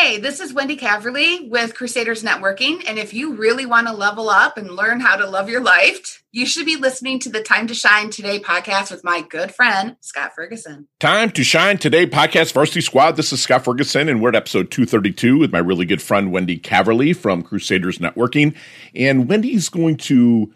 Hey, this is Wendy Caverly with Crusaders Networking. And if you really want to level up and learn how to love your life, you should be listening to the Time to Shine Today podcast with my good friend, Scott Ferguson. Time to Shine Today podcast, Varsity Squad. This is Scott Ferguson, and we're at episode 232 with my really good friend, Wendy Caverly from Crusaders Networking. And Wendy's going to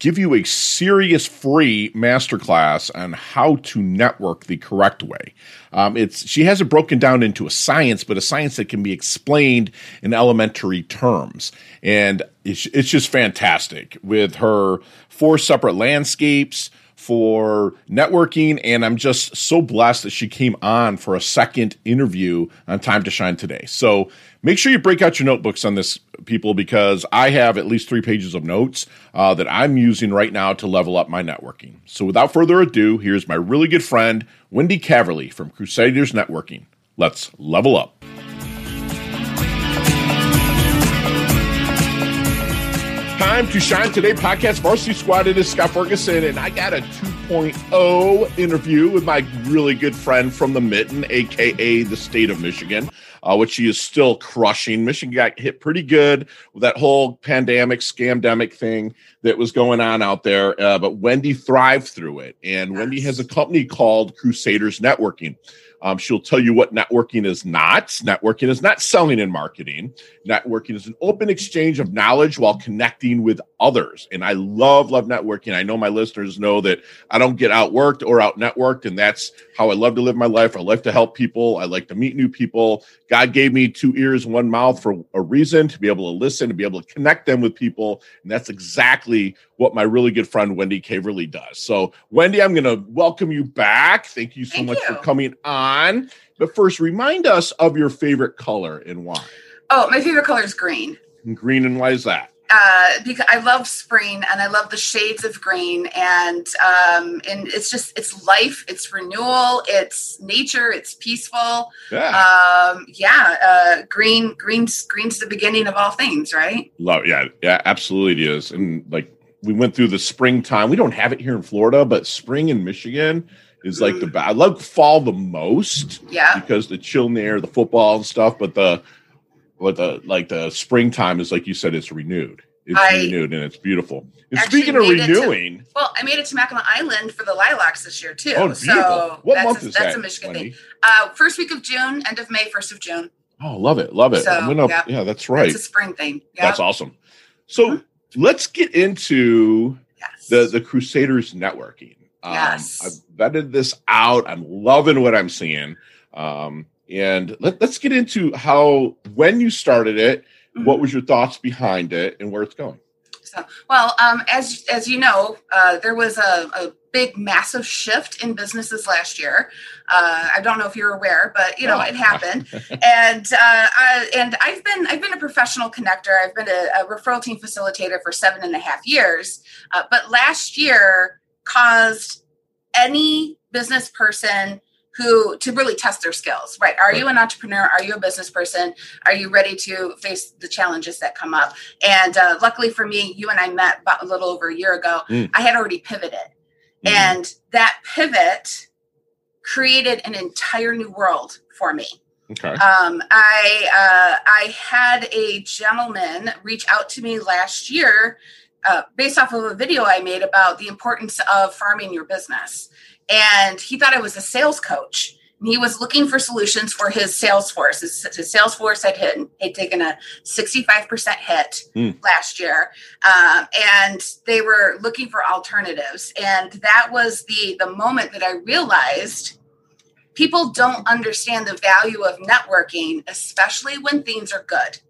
give you a serious free masterclass on how to network the correct way. Um, it's she has it broken down into a science, but a science that can be explained in elementary terms, and it's, it's just fantastic with her four separate landscapes for networking. And I'm just so blessed that she came on for a second interview on Time to Shine today. So make sure you break out your notebooks on this, people, because I have at least three pages of notes uh, that I'm using right now to level up my networking. So without further ado, here's my really good friend, Wendy Caverly from Crusaders Networking. Let's level up. Time to shine today podcast varsity squad. It is Scott Ferguson, and I got a 2.0 interview with my really good friend from the Mitten, aka the state of Michigan, uh, which she is still crushing. Michigan got hit pretty good with that whole pandemic, scamdemic thing that was going on out there, uh, but Wendy thrived through it, and Wendy has a company called Crusaders Networking. Um, she'll tell you what networking is not. Networking is not selling and marketing. Networking is an open exchange of knowledge while connecting with others. And I love, love networking. I know my listeners know that I don't get outworked or out networked. And that's how I love to live my life. I like to help people. I like to meet new people. God gave me two ears, and one mouth for a reason to be able to listen, to be able to connect them with people. And that's exactly what my really good friend Wendy Caverly does. So, Wendy, I'm going to welcome you back. Thank you so Thank much you. for coming on. But first, remind us of your favorite color and why. Oh, my favorite color is green. And green and why is that? Uh, because I love spring and I love the shades of green and um, and it's just it's life, it's renewal, it's nature, it's peaceful. Yeah. Um, yeah, uh, green green's green's the beginning of all things, right? Love, yeah, yeah, absolutely it is. And like we went through the springtime. We don't have it here in Florida, but spring in Michigan is like the Mm. I love fall the most Yeah. because the chill in the air, the football and stuff. But the but the like the springtime is like you said, it's renewed. It's I renewed and it's beautiful. And speaking of it to- renewing, Well, I made it to Mackinac Island for the lilacs this year too. oh, beautiful. So what that's month a, is that's that? a Michigan Wendy? thing. Uh, first week of June, end of May, first of June. Oh, love it, love it. So, gonna, yeah. yeah, that's right. It's a spring thing. Yeah. That's awesome. So let's get into Yes. the the Crusaders networking. Um, Yes. I've vetted this out. I'm loving what I'm seeing. Um, and let, let's get into how when you started it, Mhm. what was your thoughts behind it, and where it's going. So, well, um, as as you know, uh, there was a, a big, massive shift in businesses last year. Uh, I don't know if you're aware, but you know No. it happened. and uh, I, and I've been I've been a professional connector. I've been a, a referral team facilitator for seven and a half years. Uh, but last year caused any business person who to really test their skills right are you an entrepreneur are you a business person are you ready to face the challenges that come up and uh, luckily for me you and i met about a little over a year ago Mm. i had already pivoted Mhm. and that pivot created an entire new world for me okay. um, I uh, I had a gentleman reach out to me last year, uh, based off of a video I made about the importance of farming your business, and he thought I was a sales coach. He was looking for solutions for his sales force. His, his sales force had hit had taken a sixty five percent hit Hmm. last year, um, and they were looking for alternatives. And that was the the moment that I realized people don't understand the value of networking, especially when things are good.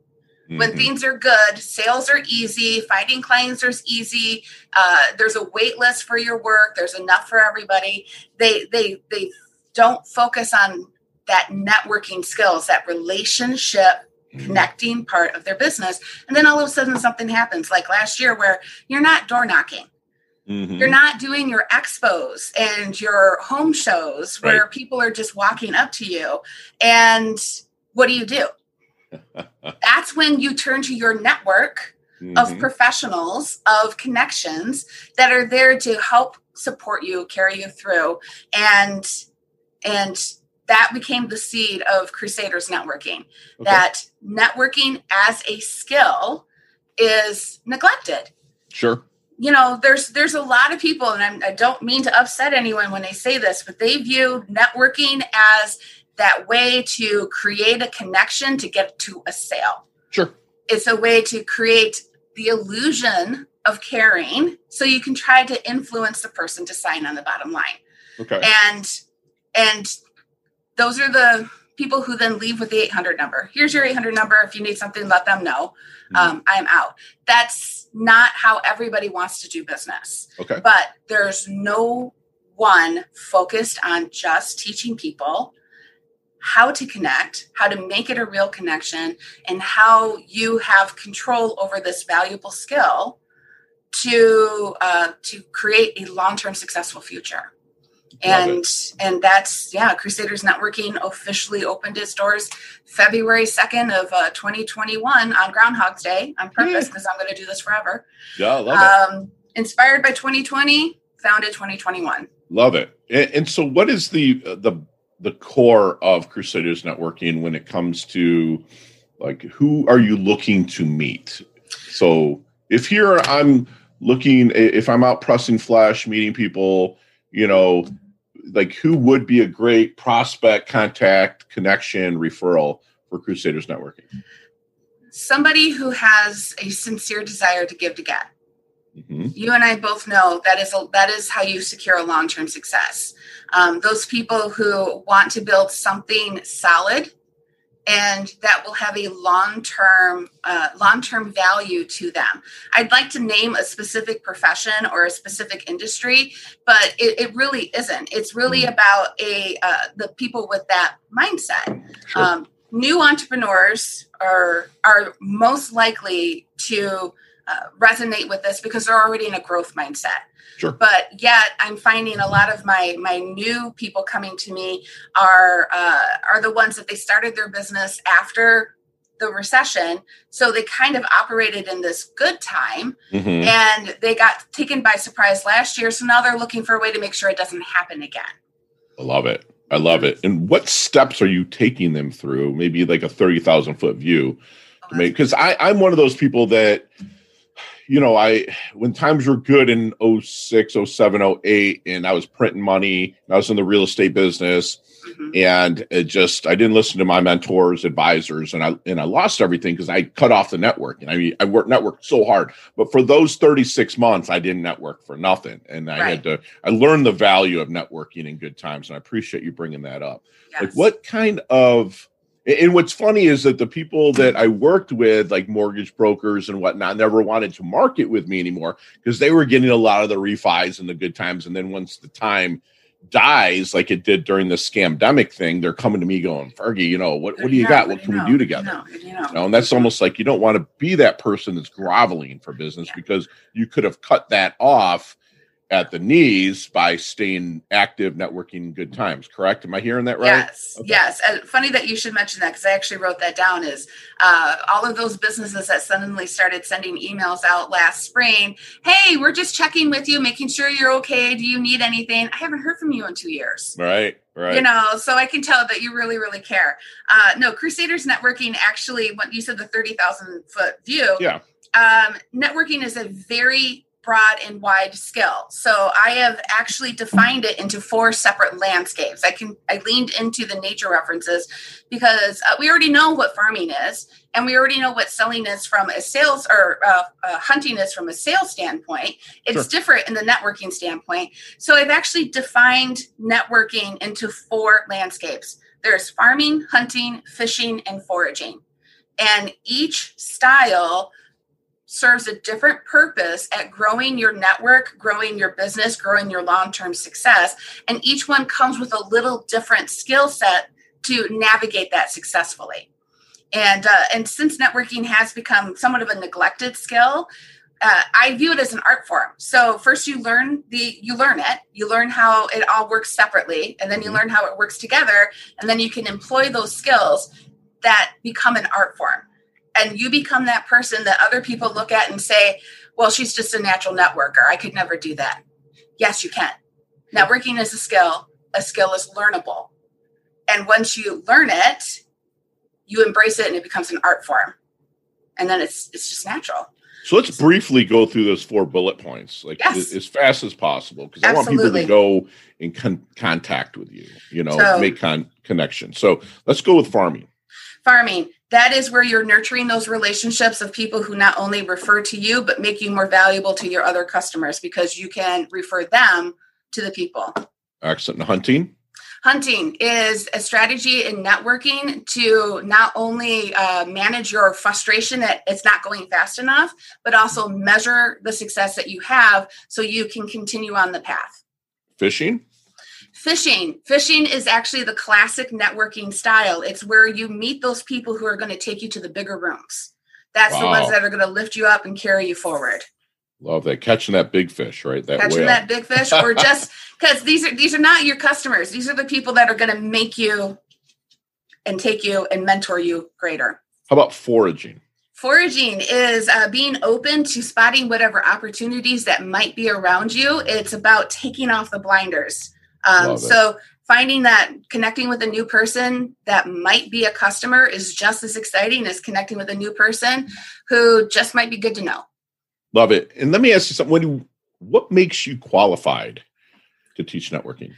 When Mhm. things are good, sales are easy, finding clients is easy. Uh, there's a wait list for your work. There's enough for everybody. They they they don't focus on that networking skills, that relationship Mhm. connecting part of their business. And then all of a sudden something happens, like last year, where you're not door knocking Mhm. you're not doing your expos and your home shows where Right. people are just walking up to you and what do you do that's when you turn to your network of Mhm. professionals of connections that are there to help support you carry you through and and that became the seed of Crusaders Networking. Okay. That networking as a skill is neglected. Sure. You know, there's there's a lot of people, and I'm, I do not mean to upset anyone when they say this, but they view networking as that way to create a connection to get to a sale. Sure. It's a way to create the illusion of caring so you can try to influence the person to sign on the bottom line. Okay. And and those are the people who then leave with the 800 number. Here's your 800 number. If you need something, let them know. Mm-hmm. Um, I'm out. That's not how everybody wants to do business. Okay. But there's no one focused on just teaching people how to connect, how to make it a real connection, and how you have control over this valuable skill to uh, to create a long-term successful future. And and that's yeah, Crusaders Networking officially opened its doors February second of uh, 2021 on Groundhog's Day on purpose because I'm going to do this forever. Yeah, I love um, it. Inspired by 2020, founded 2021. Love it. And, and so, what is the uh, the the core of Crusaders networking when it comes to like who are you looking to meet? So if here I'm looking if I'm out pressing flash, meeting people, you know, like who would be a great prospect, contact, connection, referral for Crusaders networking? Somebody who has a sincere desire to give to get. Mm-hmm. You and I both know that is a, that is how you secure a long term success. Um, those people who want to build something solid and that will have a long term uh, long term value to them. I'd like to name a specific profession or a specific industry, but it, it really isn't. It's really mm-hmm. about a uh, the people with that mindset. Sure. Um, new entrepreneurs are are most likely to uh, resonate with this because they're already in a growth mindset. Sure. But yet, I'm finding a lot of my my new people coming to me are uh, are the ones that they started their business after the recession, so they kind of operated in this good time, mm-hmm. and they got taken by surprise last year. So now they're looking for a way to make sure it doesn't happen again. I love it. I love it. And what steps are you taking them through? Maybe like a thirty thousand foot view, because oh, I'm one of those people that you know, I when times were good in 06, 07, 08, and I was printing money, I was in the real estate business, mm-hmm. and it just I didn't listen to my mentors, advisors, and I and I lost everything because I cut off the network. And I mean, I worked network so hard, but for those 36 months, I didn't network for nothing, and I right. had to. I learned the value of networking in good times, and I appreciate you bringing that up. Yes. Like, what kind of and what's funny is that the people that I worked with, like mortgage brokers and whatnot, never wanted to market with me anymore because they were getting a lot of the refis and the good times. And then once the time dies, like it did during the scamdemic thing, they're coming to me going, Fergie, you know, what, what do you, got? What, can we do together? You know, and that's almost like you don't want to be that person that's groveling for business yeah. because you could have cut that off at the knees by staying active, networking, good times. Correct? Am I hearing that right? Yes, okay. yes. And funny that you should mention that because I actually wrote that down. Is uh, all of those businesses that suddenly started sending emails out last spring? Hey, we're just checking with you, making sure you're okay. Do you need anything? I haven't heard from you in two years. Right. Right. You know, so I can tell that you really, really care. Uh, no, Crusaders Networking actually, what you said, the 30,000 foot view. Yeah. Um, networking is a very broad and wide skill. So I have actually defined it into four separate landscapes. I can I leaned into the nature references because uh, we already know what farming is, and we already know what selling is from a sales or uh, uh, hunting is from a sales standpoint. It's sure. different in the networking standpoint. So I've actually defined networking into four landscapes. There's farming, hunting, fishing, and foraging. And each style serves a different purpose at growing your network, growing your business, growing your long term success. And each one comes with a little different skill set to navigate that successfully. And, uh, and since networking has become somewhat of a neglected skill, uh, I view it as an art form. So first you learn the you learn it, you learn how it all works separately, and then you mm-hmm. learn how it works together, and then you can employ those skills that become an art form and you become that person that other people look at and say, well, she's just a natural networker. I could never do that. Yes, you can. Networking is a skill, a skill is learnable. And once you learn it, you embrace it and it becomes an art form. And then it's it's just natural. So let's briefly go through those four bullet points, like yes. as fast as possible, because I want people to go in con- contact with you, you know, so, make con- connection. So let's go with farming. Farming, that is where you're nurturing those relationships of people who not only refer to you, but make you more valuable to your other customers because you can refer them to the people. Excellent. Hunting? Hunting is a strategy in networking to not only uh, manage your frustration that it's not going fast enough, but also measure the success that you have so you can continue on the path. Fishing? Fishing. Fishing is actually the classic networking style. It's where you meet those people who are going to take you to the bigger rooms. That's wow. the ones that are going to lift you up and carry you forward. Love that catching that big fish, right? That catching that big fish, or just because these are these are not your customers. These are the people that are going to make you and take you and mentor you greater. How about foraging? Foraging is uh, being open to spotting whatever opportunities that might be around you. It's about taking off the blinders. Um, so finding that connecting with a new person that might be a customer is just as exciting as connecting with a new person who just might be good to know. Love it. And let me ask you something. What, what makes you qualified to teach networking?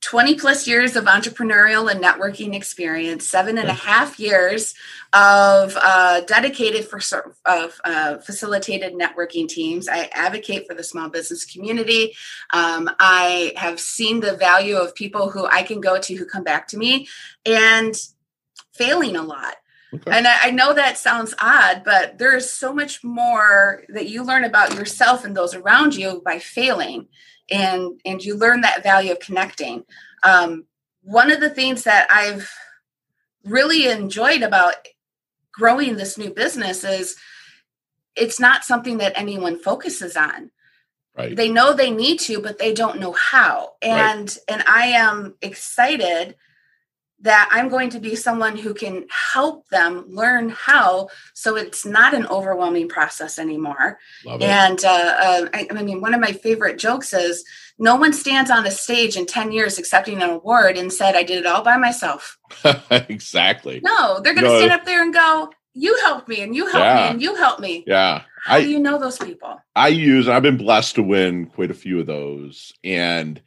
20 plus years of entrepreneurial and networking experience, seven and a half years of uh, dedicated for of uh, facilitated networking teams. I advocate for the small business community. Um, I have seen the value of people who I can go to who come back to me and failing a lot. Okay. And I, I, know that sounds odd, but there is so much more that you learn about yourself and those around you by failing, and and you learn that value of connecting. Um, one of the things that I've really enjoyed about growing this new business is it's not something that anyone focuses on. Right. They know they need to, but they don't know how. And right. and I am excited that I'm going to be someone who can help them learn how so it's not an overwhelming process anymore. And uh, uh, I, I, mean, one of my favorite jokes is no one stands on a stage in 10 years accepting an award and said, I did it all by myself. exactly. No, they're going to no. stand up there and go, You helped me, and you helped yeah. me, and you helped me. Yeah. How I, do you know those people? I use, I've been blessed to win quite a few of those. And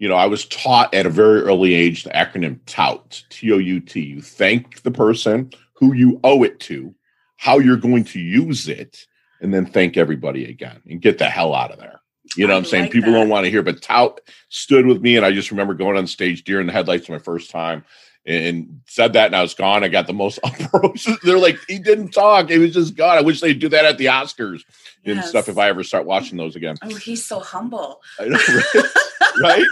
you know, I was taught at a very early age the acronym TOUT, T O U T. You thank the person who you owe it to, how you're going to use it, and then thank everybody again and get the hell out of there. You know I what I'm saying? Like People that. don't want to hear, but Tout stood with me. And I just remember going on stage deer in the headlights my first time and said that and I was gone. I got the most uproars. They're like, he didn't talk. He was just gone. I wish they'd do that at the Oscars yes. and stuff if I ever start watching those again. Oh, he's so humble. I know, right? right?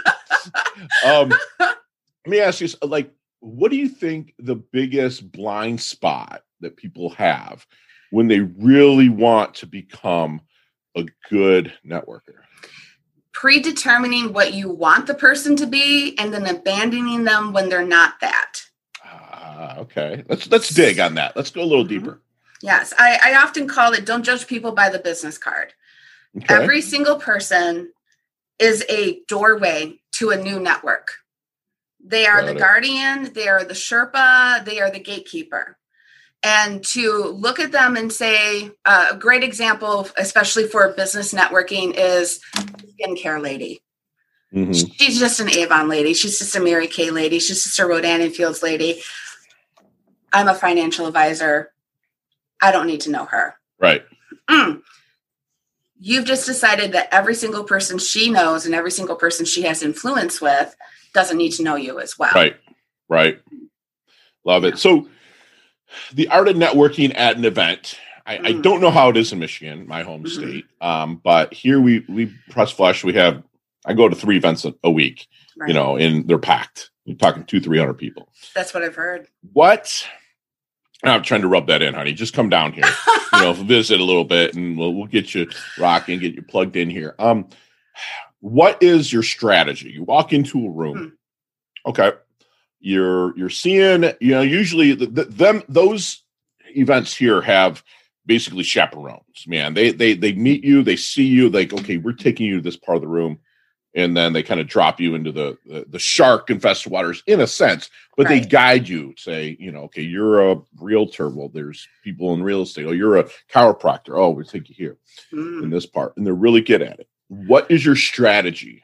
Um, let me ask you, like, what do you think the biggest blind spot that people have when they really want to become a good networker? predetermining what you want the person to be and then abandoning them when they're not that. Uh, okay. Let's let's dig on that. Let's go a little mm-hmm. deeper. Yes. I, I often call it don't judge people by the business card. Okay. Every single person is a doorway to a new network. They are Got the it. guardian, they are the Sherpa, they are the gatekeeper and to look at them and say uh, a great example especially for business networking is skincare lady mm-hmm. she's just an avon lady she's just a mary kay lady she's just a rodan and fields lady i'm a financial advisor i don't need to know her right mm. You've just decided that every single person she knows and every single person she has influence with doesn't need to know you as well right right love yeah. it so the art of networking at an event. I, mm. I, don't know how it is in Michigan, my home mm-hmm. state, um, but here we we press flush. We have I go to three events a, a week, right. you know, and they're packed. You're talking two, three hundred people. That's what I've heard. What? I'm trying to rub that in, honey. Just come down here, you know, visit a little bit, and we'll we'll get you rocking, get you plugged in here. Um, what is your strategy? You walk into a room. Hmm. Okay you're you're seeing you know usually the, the, them those events here have basically chaperones man they they they meet you they see you like okay we're taking you to this part of the room and then they kind of drop you into the the, the shark infested waters in a sense but they guide you say you know okay you're a realtor well there's people in real estate oh you're a chiropractor oh we'll take you here Mm. in this part and they're really good at it what is your strategy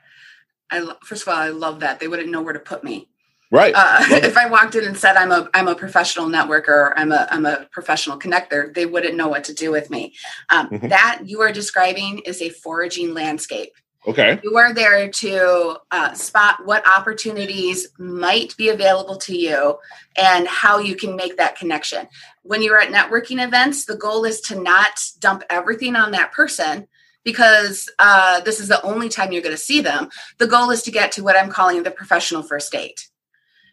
I lo- first of all, I love that they wouldn't know where to put me. right Uh, if I walked in and said I'm a I'm a professional networker, I'm a I'm a professional connector, they wouldn't know what to do with me. Um, Mhm. That you are describing is a foraging landscape. Okay You are there to uh, spot what opportunities might be available to you and how you can make that connection. When you're at networking events, the goal is to not dump everything on that person because uh, this is the only time you're going to see them. The goal is to get to what I'm calling the professional first date.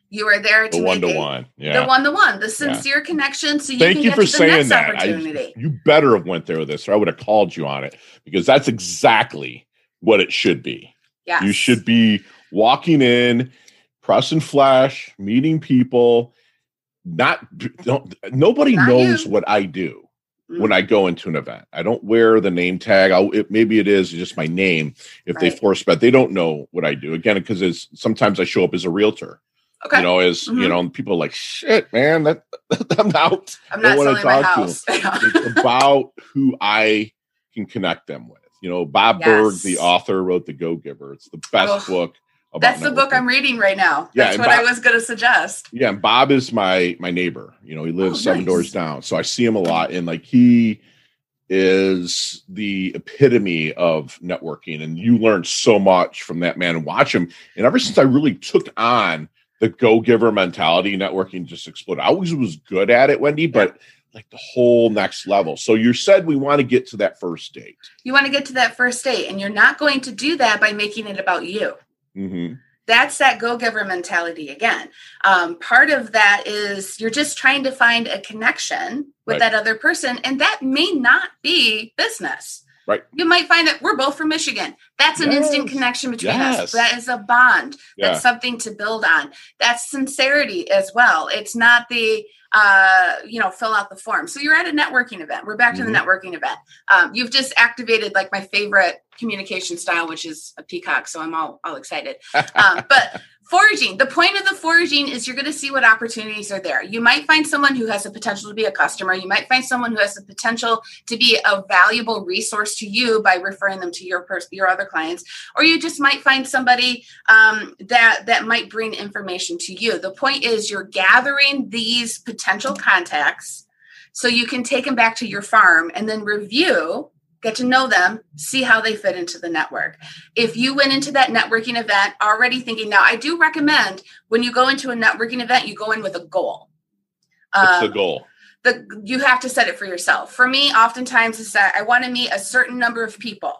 You are there to the one to one yeah the one to one, the sincere connection, so you Thank can you get for to the saying next that. I, you better have went there with this, or I would have called you on it because that's exactly what it should be. yes. You should be walking in, press and flash, meeting people. Not don't nobody Not knows you. what I do Mm. when I go into an event. I don't wear the name tag. I'll, it, maybe it is just my name. If they force bet, they don't know what I do. Again, because it's sometimes I show up as a realtor. okay. You know, as you Mhm. know, people are like, "Shit, man, that I'm out." I'm not selling my talk to house. it's about who I can connect them with. You know, Bob Burg, the author, wrote The Go Giver. It's the best Ugh. book about That's the book. I'm reading right now. Yeah, That's and what I was going to suggest. Yeah, and Bob is my my neighbor. You know, he lives Oh, seven nice. doors down, so I see him a lot, and like he is the epitome of networking, and you learn so much from that man. And watch him, and ever since I really took on the go giver mentality, networking just exploded. I always was good at it, Wendy, but like the whole next level. So you said we want to get to that first date. You want to get to that first date, and you're not going to do that by making it about you. hmm That's that go giver mentality again. Um, part of that is you're just trying to find a connection with Right. that other person, and that may not be business. Right. You might find that we're both from Michigan. That's an instant connection between Yes. us. That is a bond. Yeah. That's something to build on. That's sincerity as well. It's not the uh, you know, fill out the form. So you're at a networking event. We're back to Mhm. the networking event. Um, you've just activated like my favorite communication style, which is a peacock. So I'm all all excited. Um, but foraging, the point of the foraging is you're going to see what opportunities are there. You might find someone who has the potential to be a customer. You might find someone who has the potential to be a valuable resource to you by referring them to your person, your other clients, or you just might find somebody um, that that might bring information to you. The point is you're gathering these potential contacts so you can take them back to your farm and then review get to know them see how they fit into the network if you went into that networking event already thinking now i do recommend when you go into a networking event you go in with a goal What's the Um, goal? the you have to set it for yourself. For me, oftentimes is that I want to meet a certain number of people,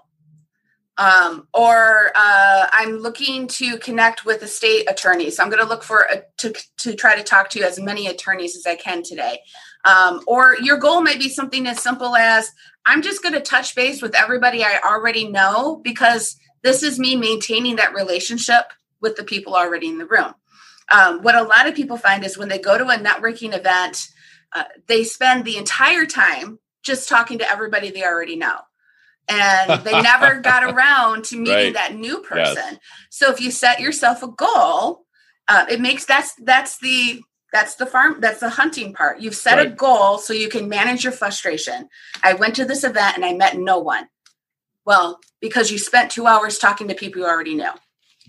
um, or uh, I'm looking to connect with a state attorney. So I'm going to look for a, to to try to talk to as many attorneys as I can today. Um, or your goal might be something as simple as I'm just going to touch base with everybody I already know because this is me maintaining that relationship with the people already in the room. Um, what a lot of people find is when they go to a networking event, uh, they spend the entire time just talking to everybody they already know. And they never got around to meeting Right. that new Yes. person. So if you set yourself a goal, uh, it makes that's that's the that's the farm that's the hunting part. You've set a goal so you can manage your frustration. I went to this event and I met no one. Well, because you spent two hours talking to people you already knew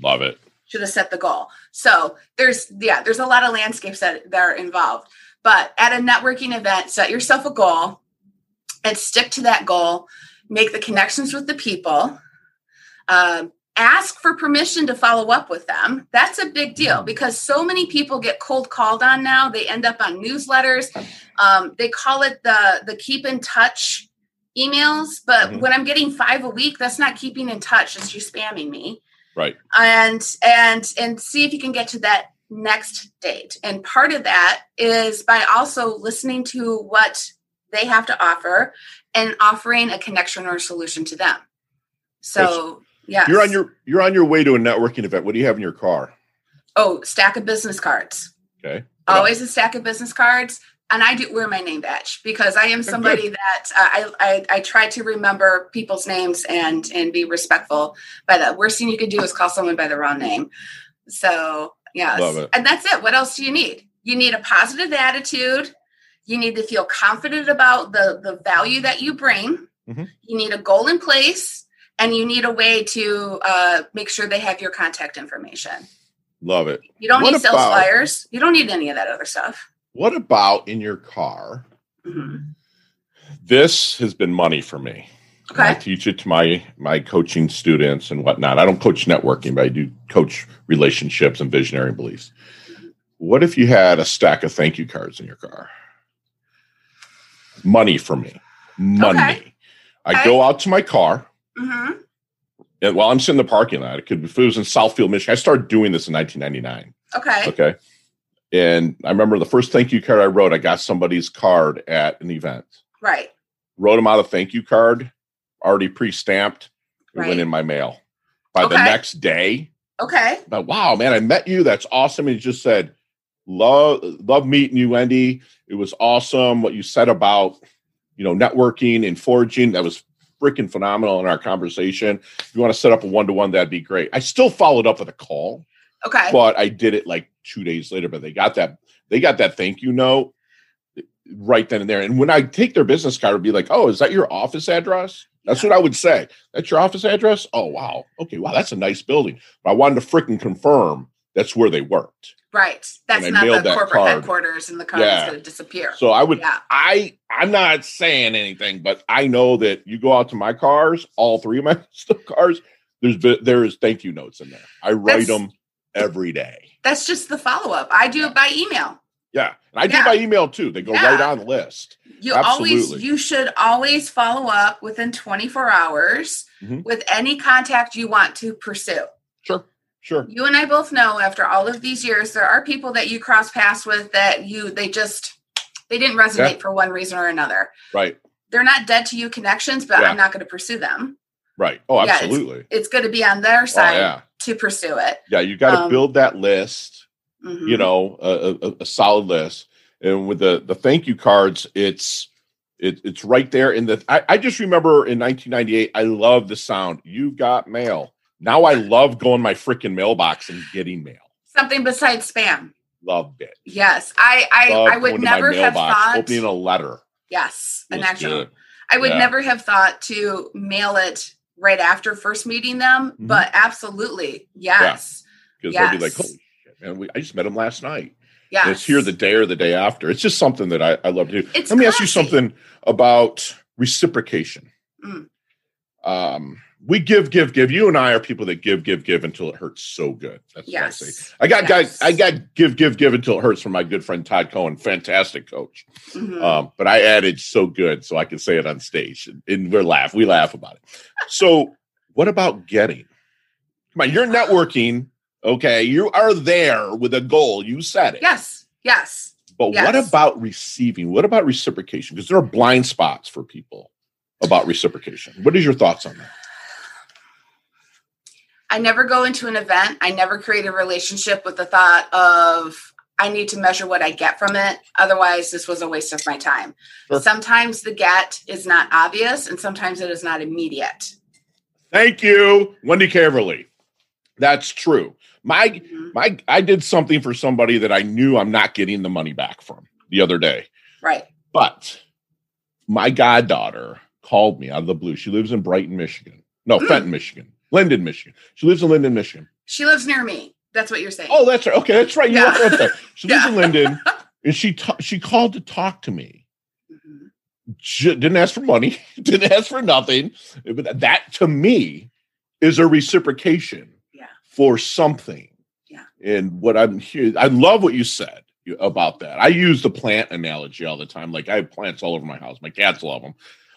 Love it. should have set the goal. So there's yeah, there's a lot of landscapes that, that are involved. But at a networking event, set yourself a goal and stick to that goal. Make the connections with the people. Um, ask for permission to follow up with them. That's a big deal because so many people get cold called on now. They end up on newsletters. Um, they call it the the keep in touch emails. But Mhm. when I'm getting five a week, that's not keeping in touch. It's you spamming me Right. and and and see if you can get to that next date and part of that is by also listening to what they have to offer and offering a connection or a solution to them so yeah You're on your you're on your way to a networking event. What do you have in your car? oh stack of business cards Okay. always a stack of business cards and I do wear my name badge because I am somebody that uh, I, I I try to remember people's names and and be respectful. By the worst thing you could do is call someone by the wrong name. So yes, Love it. and that's it. What else do you need? You need a positive attitude. You need to feel confident about the the value that you bring. Mhm. You need a goal in place, and you need a way to uh, make sure they have your contact information. Love it. You don't What need sales about- flyers. You don't need any of that other stuff. What about in your car? Mhm. This has been money for me. I teach it to my my coaching students and whatnot. I don't coach networking, but I do coach relationships and visionary beliefs. What if you had a stack of thank you cards in your car? Money for me. Money. Okay. I Okay. go out to my car hmm and while I'm sitting in the parking lot, it could if it was in Southfield, Michigan. I started doing this in 1999. Okay. Okay. And I remember the first thank you card I wrote, I got somebody's card at an event. Right. Wrote them out a thank you card, already pre-stamped. It Right. went in my mail. By the next day, Okay. but wow, man, I met you. That's awesome. And he just said, Love love meeting you, Wendy. It was awesome what you said about you know networking and foraging. That was freaking phenomenal in our conversation. If you want to set up a one-to-one, that'd be great. I still followed up with a call Okay. but I did it like two days later. But they got that they got that thank you note eh, right then and there. And when I take their business card, it'd be like, "Oh, is that your office address?" That's what I would say. That's your office address. Oh, wow. Okay, wow, that's a nice building. But I wanted to freaking confirm that's where they worked. right. That's not the that corporate card. headquarters and the car Yeah. is going to disappear. So I would. yeah. I I'm not saying anything, but I know that you go out to my cars, all three of my cars. There's there is thank you notes in there. I write That's- them every day. That's just the follow up. I do it by email. Yeah, and I do Yeah. by email too. They go right on the list. You always you should always follow up within 24 hours Mhm. with any contact you want to pursue. Sure, sure. You and I both know after all of these years there are people that you cross paths with that you they just they didn't resonate Yeah. for one reason or another. Right, They're not dead to you connections, but Yeah. I'm not going to pursue them. right. Oh, Yeah, it's- absolutely. It's going to be on their Oh, side yeah, to pursue it. yeah. You got to Um, build that list. Mhm. You know, a, a, a solid list. And with the the thank you cards, it's it, it's right there in the. I, I just remember in 1998, I love the sound. You got mail. Now I love going my freaking mailbox and getting mail. something besides spam. Love it. Yes, I I, I would never have thought. opening a letter. yes, an actual. it. I would Yeah. never have thought to mail it right after first meeting them, Mhm. but absolutely, yes, because they'll be like, "Holy shit, man! We, I just met him last night." Yeah, it's here the day or the day after. It's just something that I, I love to do. It's Let me ask you something about reciprocation. Mm. Um, we give, give, give. You and I are people that give, give, give until it hurts so good. That's what I say. Yes, I got Yes. guys. I got give, give, give until it hurts from my good friend Todd Cohen, fantastic coach. Mhm. Um, but I added so good so I can say it on stage, and, and we laugh. We laugh about it. So, what about getting? Come on, you're networking. Okay, you are there with a goal. You said it. yes, yes. But what about receiving? What about reciprocation? Because there are blind spots for people about reciprocation. What is your thoughts on that? I never go into an event. I never create a relationship with the thought of I need to measure what I get from it. Otherwise, this was a waste of my time. Sure. Sometimes the get is not obvious, and sometimes it is not immediate. Thank you, Wendy Caverly. That's true. My Mhm. my I did something for somebody that I knew I'm not getting the money back from the other day. Right. But my goddaughter called me out of the blue. She lives in Brighton, Michigan. No, Mm. Fenton, Michigan. Linden, Michigan. She lives in Linden, Michigan. She lives near me. That's what you're saying. Oh, that's right. Okay, that's right. You Yeah. right there. She lives Yeah. in Linden, and she she called to talk to me. Mhm. She didn't ask for money, didn't ask for nothing. But that to me is a reciprocation Yeah. for something. Yeah. And what I'm here, I love what you said about that. I use the plant analogy all the time. Like I have plants all over my house. My cats love them.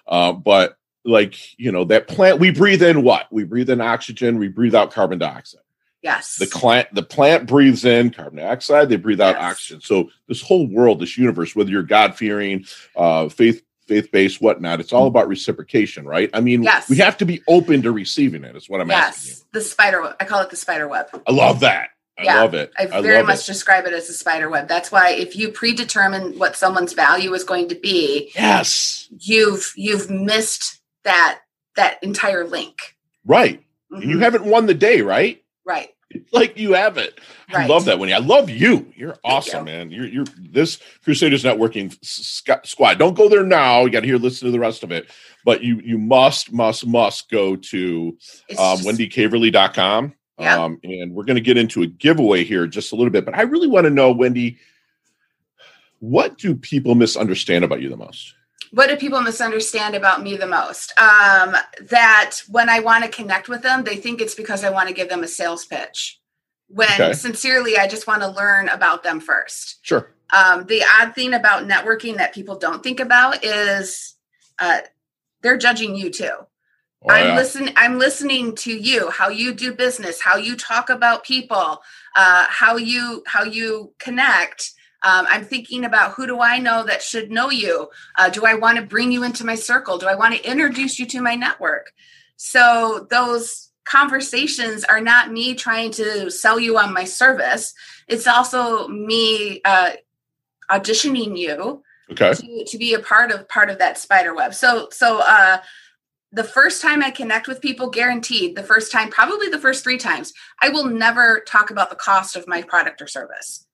Uh, but like, you know, that plant, we breathe in what? We breathe in oxygen, we breathe out carbon dioxide. Yes. The plant, the plant breathes in carbon dioxide, they breathe out Yes. oxygen. So this whole world, this universe, whether you're God fearing, uh, faith, faith based, whatnot, it's all about reciprocation, right? I mean, Yes. we have to be open to receiving it. Is what I'm asking you. yes. The spider web. I call it the spider web. I love that. I Yeah, love it. I I very much it. describe it as a spider web. That's why if you predetermine what someone's value is going to be, Yes. you've you've missed that that entire link. Right. And you Mhm. haven't won the day, right? right. Like you have it. I love that, Winnie. I love you. You're awesome, you. man. You're you're this Crusaders Networking squad. Don't go there now. You got to hear listen to the rest of it. But you you must must must go to It's um, just- wendycaverly.com. Yeah. Um, and we're going to get into a giveaway here just a little bit. But I really want to know, Wendy, what do people misunderstand about you the most? What do people misunderstand about me the most? Um, that when I want to connect with them, they think it's because I want to give them a sales pitch. When Okay. sincerely, I just want to learn about them first. Sure. Um, the odd thing about networking that people don't think about is uh, they're judging you too. Oh, I'm yeah. listening. I'm listening to you, how you do business, how you talk about people, uh, how you how you connect. Um, I'm thinking about who do I know that should know you? Uh, do I want to bring you into my circle? Do I want to introduce you to my network? So those conversations are not me trying to sell you on my service. It's also me uh, auditioning you Okay. to, to be a part of part of that spider web so so uh the first time i connect with people guaranteed the first time probably the first three times i will never talk about the cost of my product or service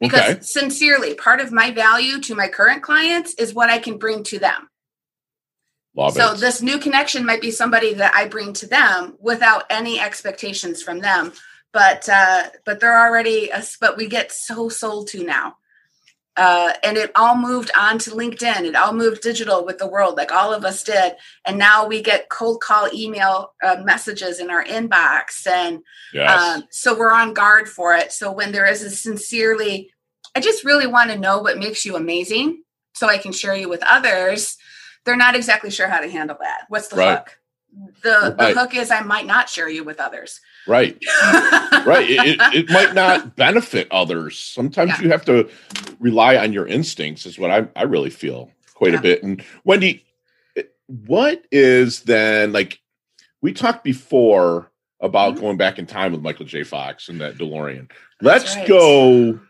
because Okay. sincerely part of my value to my current clients is what i can bring to them Love so it. this new connection might be somebody that i bring to them without any expectations from them but uh but they're already a, but we get so sold to now uh, and it all moved on to LinkedIn. It all moved digital with the world, like all of us did. And now we get cold call email uh, messages in our inbox, and yes. um, so we're on guard for it. So when there is a sincerely, I just really want to know what makes you amazing, so I can share you with others. They're not exactly sure how to handle that. What's the Right. hook? The the hook is I might not share you with others. Right. right it, it, might not benefit others sometimes Yeah. you have to rely on your instincts is what i, I really feel quite a bit and wendy what is then like we talked before about Mhm. going back in time with michael j fox and that delorean let's right. go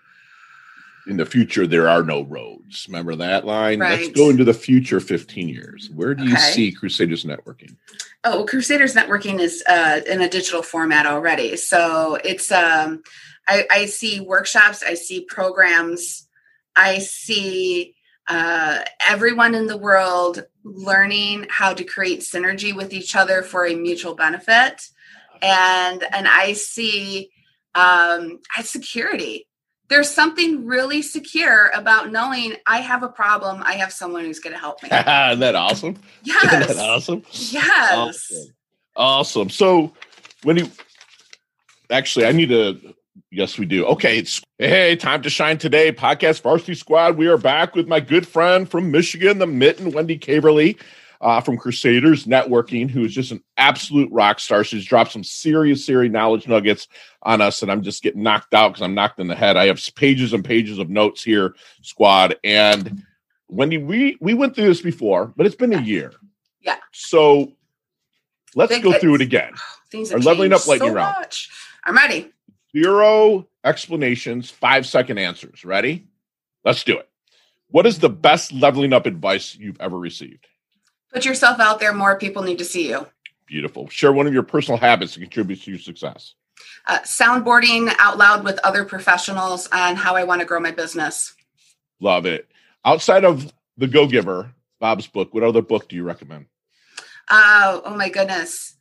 in the future there are no roads. Remember that line? Let's go into the future 15 years. Where do you see crusaders networking? Oh, Crusaders Networking is uh, in a digital format already. So it's um, I, I see workshops, I see programs, I see uh, everyone in the world learning how to create synergy with each other for a mutual benefit, and and I see um, I security. There's something really secure about knowing I have a problem. I have someone who's going to help me. isn't that awesome Yes. isn't that awesome Yes. Awesome. Awesome. So when you actually, I need to. Yes, we do. Okay, it's hey, time to shine today. Podcast Varsity Squad. We are back with my good friend from Michigan, the Mitten, Wendy Caverly. Uh, from Crusaders Networking, who is just an absolute rock star. She's dropped some serious, serious knowledge nuggets on us, and I'm just getting knocked out because I'm knocked in the head. I have pages and pages of notes here, squad. And Wendy, we we went through this before, but it's been a year. Yeah. So let's Big go through it again. Things Are leveling up lightning so round. much. I'm ready. Zero explanations, five second answers. Ready? Let's do it. What is the best leveling up advice you've ever received? Put yourself out there. More people need to see you. Beautiful. Share one of your personal habits that contributes to your success. Uh, soundboarding out loud with other professionals on how I want to grow my business. Love it. Outside of The Go Giver, Bob's book, what other book do you recommend? Uh, oh my goodness.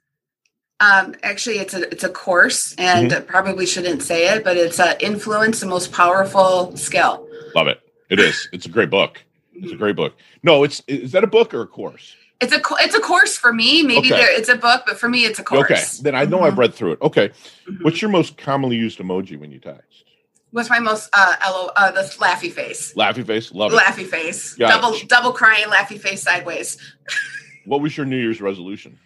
Um, actually, it's a it's a course, and probably shouldn't say it, but it's uh, influence the most powerful skill. Love it. It is. It's a great book. It's a great book. No, it's is that a book or a course? It's a it's a course for me. Maybe Okay. there, it's a book, but for me, it's a course. Okay. Then I know Mhm. I've read through it. Okay. Mhm. What's your most commonly used emoji when you text? What's my most uh, LO, uh the laughy face? Laughy face. Love it. Laughy face. Got it. double double crying laughy face sideways. What was your New Year's resolution?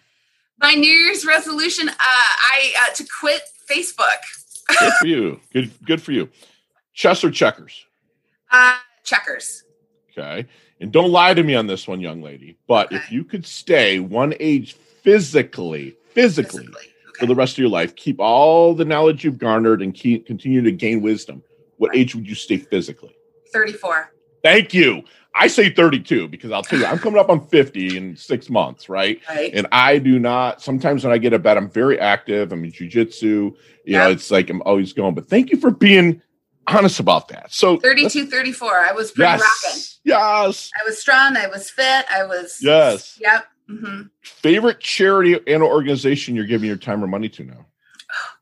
My New Year's resolution, uh, I uh, to quit Facebook. Good for you. Good good for you. Chess or checkers? Uh, checkers. Okay. And don't lie to me on this one, young lady. But if you could stay one age physically, physically, Physically. for the rest of your life, keep all the knowledge you've garnered and keep, continue to gain wisdom, what age would you stay physically? 34. Thank you. I say 32 because I'll tell you, I'm coming up on 50 in six months, right? Right. And I do not, sometimes when I get a bed, I'm very active. I'm in jujitsu. You know, it's like I'm always going, but thank you for being honest about that. So 32, 34. I was pretty rocking. yes, yes. I was strong. I was fit. I was. Yes. Yep. Mm-hmm. Favorite charity and organization you're giving your time or money to now?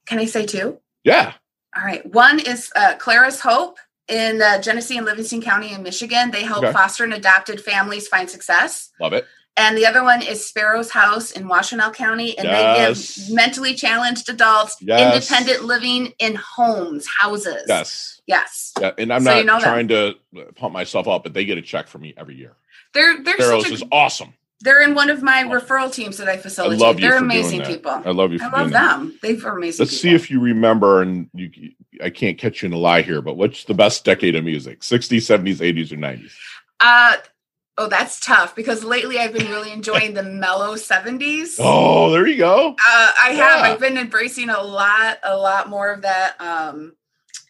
Can I say two? Yeah. All right. One is uh, Clara's Hope in uh, Genesee and Livingston County in Michigan. They help Okay. foster and adopted families find success. Love it. And the other one is Sparrow's House in Washtenaw County, and Yes. they give mentally challenged adults Yes. independent living in homes, houses. Yes. Yes. Yeah. And I'm So not you know that. trying to pump myself up, but they get a check from me every year. They're they're Sparrows such a, is awesome. they're in one of my referral teams that I facilitate. I love you they're for amazing doing that. people. I love you for I doing love that. them. They're amazing. Let's see if you remember, and you, I can't catch you in a lie here, but what's the best decade of music? 60s, 70s, 80s, or 90s? Uh oh, that's tough because lately I've been really enjoying the mellow 70s. Oh, there you go. Uh, I have. I've been embracing a lot, a lot more of that. Um,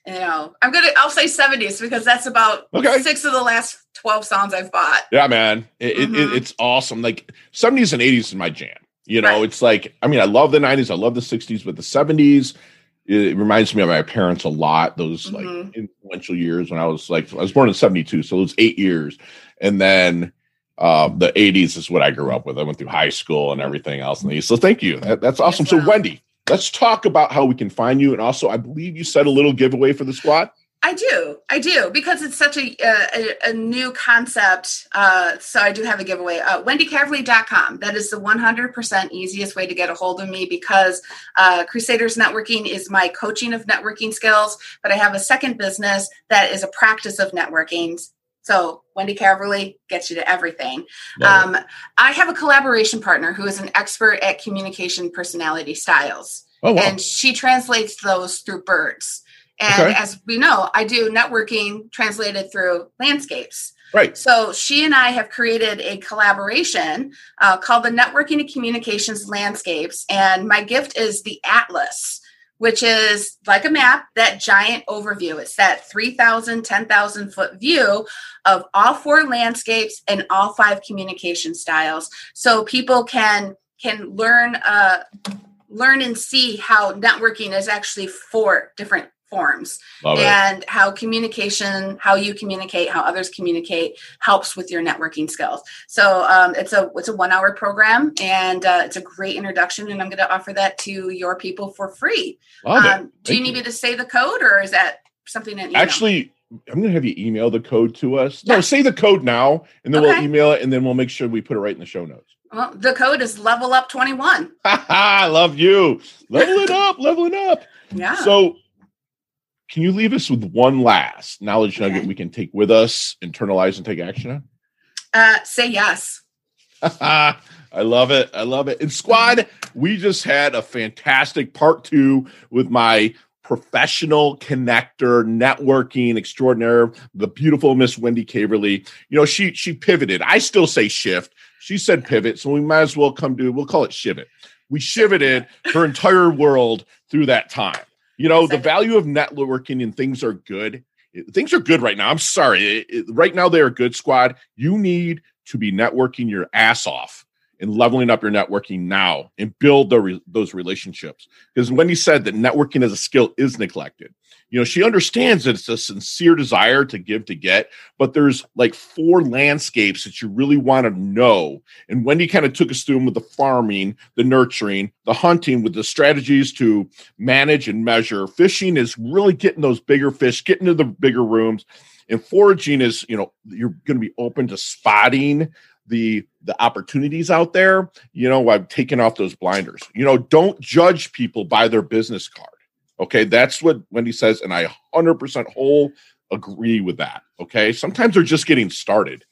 you know, I'm gonna. I'll say 70s because that's about Okay. six of the last 12 songs I've bought. Yeah, man. It, it, Mhm. it's awesome. Like 70s and 80s is my jam. You know, Right. it's like, I mean, I love the 90s, I love the 60s, but the 70s, it reminds me of my parents a lot. Those like Mhm. influential years when I was like, I was born in 72, so those eight years. And then uh, the 80s is what I grew up with. I went through high school and everything else in the East. So thank you. That, that's awesome. So. Wendy, let's talk about how we can find you. And also, I believe you said a little giveaway for the squad. I do, I do, because it's such a a, a new concept. Uh, so I do have a giveaway. Uh, WendyCaverly.com. That is the 100% easiest way to get a hold of me because uh, Crusaders Networking is my coaching of networking skills, but I have a second business that is a practice of networking. So Wendy Caverly gets you to everything. Um, I have a collaboration partner who is an expert at communication personality styles oh, wow. and she translates those through birds. And Okay. as we know, I do networking translated through landscapes. right. So she and I have created a collaboration uh, called the Networking and Communications Landscapes. And my gift is the Atlas, which is like a map, that giant overview. It's that 3,000, 10,000 foot view of all four landscapes and all five communication styles. So people can can learn uh, learn and see how networking is actually four different forms Love it. and how communication how you communicate how others communicate helps with your networking skills so um, it's a it's a one hour program and uh, it's a great introduction and i'm going to offer that to your people for free it. um, do you need me to say the code or is that something that Actually, I'm going to have you email the code to us. No, Yeah. say the code now, and then we'll email it, and then we'll make sure we put it right in the show notes. well, the code is level up 21 I love you. Level it up, level it up. yeah So, can you leave us with one last knowledge nugget we can take with us, internalize, and take action on? uh, say yes I love it. I love it. And squad, we just had a fantastic part two with my professional connector, networking extraordinaire, the beautiful Miss Wendy Caverly. You know, she she pivoted. I still say shift. She said pivot, so we might as well come to we'll call it shivit. We shiveted her entire world through that time. You know, the value of networking and things are good. Things are good right now. I'm sorry. It- it- right now, they are a good, squad. You need to be networking your ass off and leveling up your networking now and build the re- those relationships. Because Wendy said that networking as a skill is neglected. You know, she understands that it's a sincere desire to give to get, but there's like four landscapes that you really want to know. And Wendy kind of took us through them with the farming, the nurturing, the hunting, with the strategies to manage and measure. Fishing is really getting those bigger fish, getting to the bigger rooms. And foraging is, you know, you're going to be open to spotting the the opportunities out there you know i've off those blinders you know don't judge people by their business card okay that's what wendy says and i 100% whole agree with that okay? Sometimes they're just getting started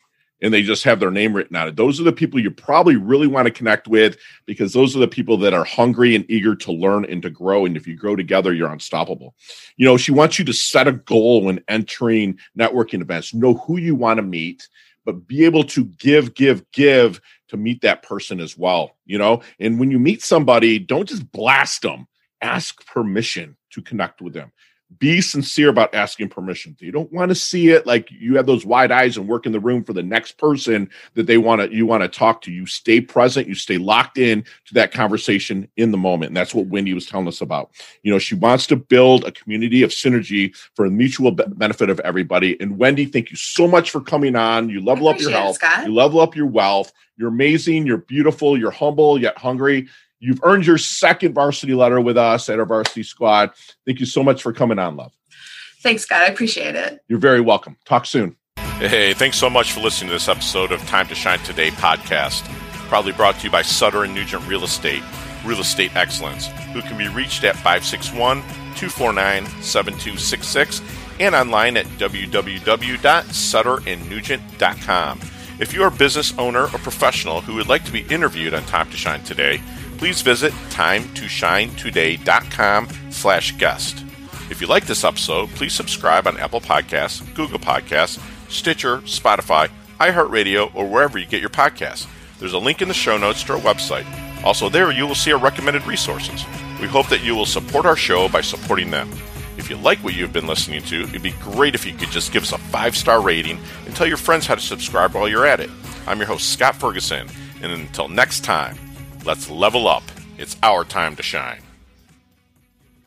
and they just have their name written on it those are the people you probably really want to connect with because those are the people that are hungry and eager to learn and to grow and if you grow together you're unstoppable. You know she wants you to set a goal when entering networking events. Know who you want to meet but be able to give, give, give to meet that person as well, you know? And when you meet somebody, don't just blast them, ask permission to connect with them be sincere about asking permission. You don't want to see it like you have those wide eyes and work in the room for the next person that they want to you want to talk to. You stay present, you stay locked in to that conversation in the moment. And that's what Wendy was telling us about. You know, she wants to build a community of synergy for the mutual benefit of everybody. And Wendy, thank you so much for coming on. You level up your health, it, you level up your wealth. You're amazing, you're beautiful, you're humble yet hungry. You've earned your second varsity letter with us at our varsity squad. Thank you so much for coming on, love. Thanks, Scott. I appreciate it. You're very welcome. Talk soon. Hey, thanks so much for listening to this episode of Time to Shine Today podcast. Proudly brought to you by Sutter and Nugent Real Estate, Real Estate Excellence, who can be reached at 561 249 7266 and online at www.sutterandnugent.com. If you're a business owner or professional who would like to be interviewed on Time to Shine Today, please visit timetoshinetoday.com slash guest. If you like this episode, please subscribe on Apple Podcasts, Google Podcasts, Stitcher, Spotify, iHeartRadio, or wherever you get your podcasts. There's a link in the show notes to our website. Also, there you will see our recommended resources. We hope that you will support our show by supporting them. If you like what you've been listening to, it'd be great if you could just give us a five star rating and tell your friends how to subscribe while you're at it. I'm your host, Scott Ferguson, and until next time, Let's level up. It's our time to shine.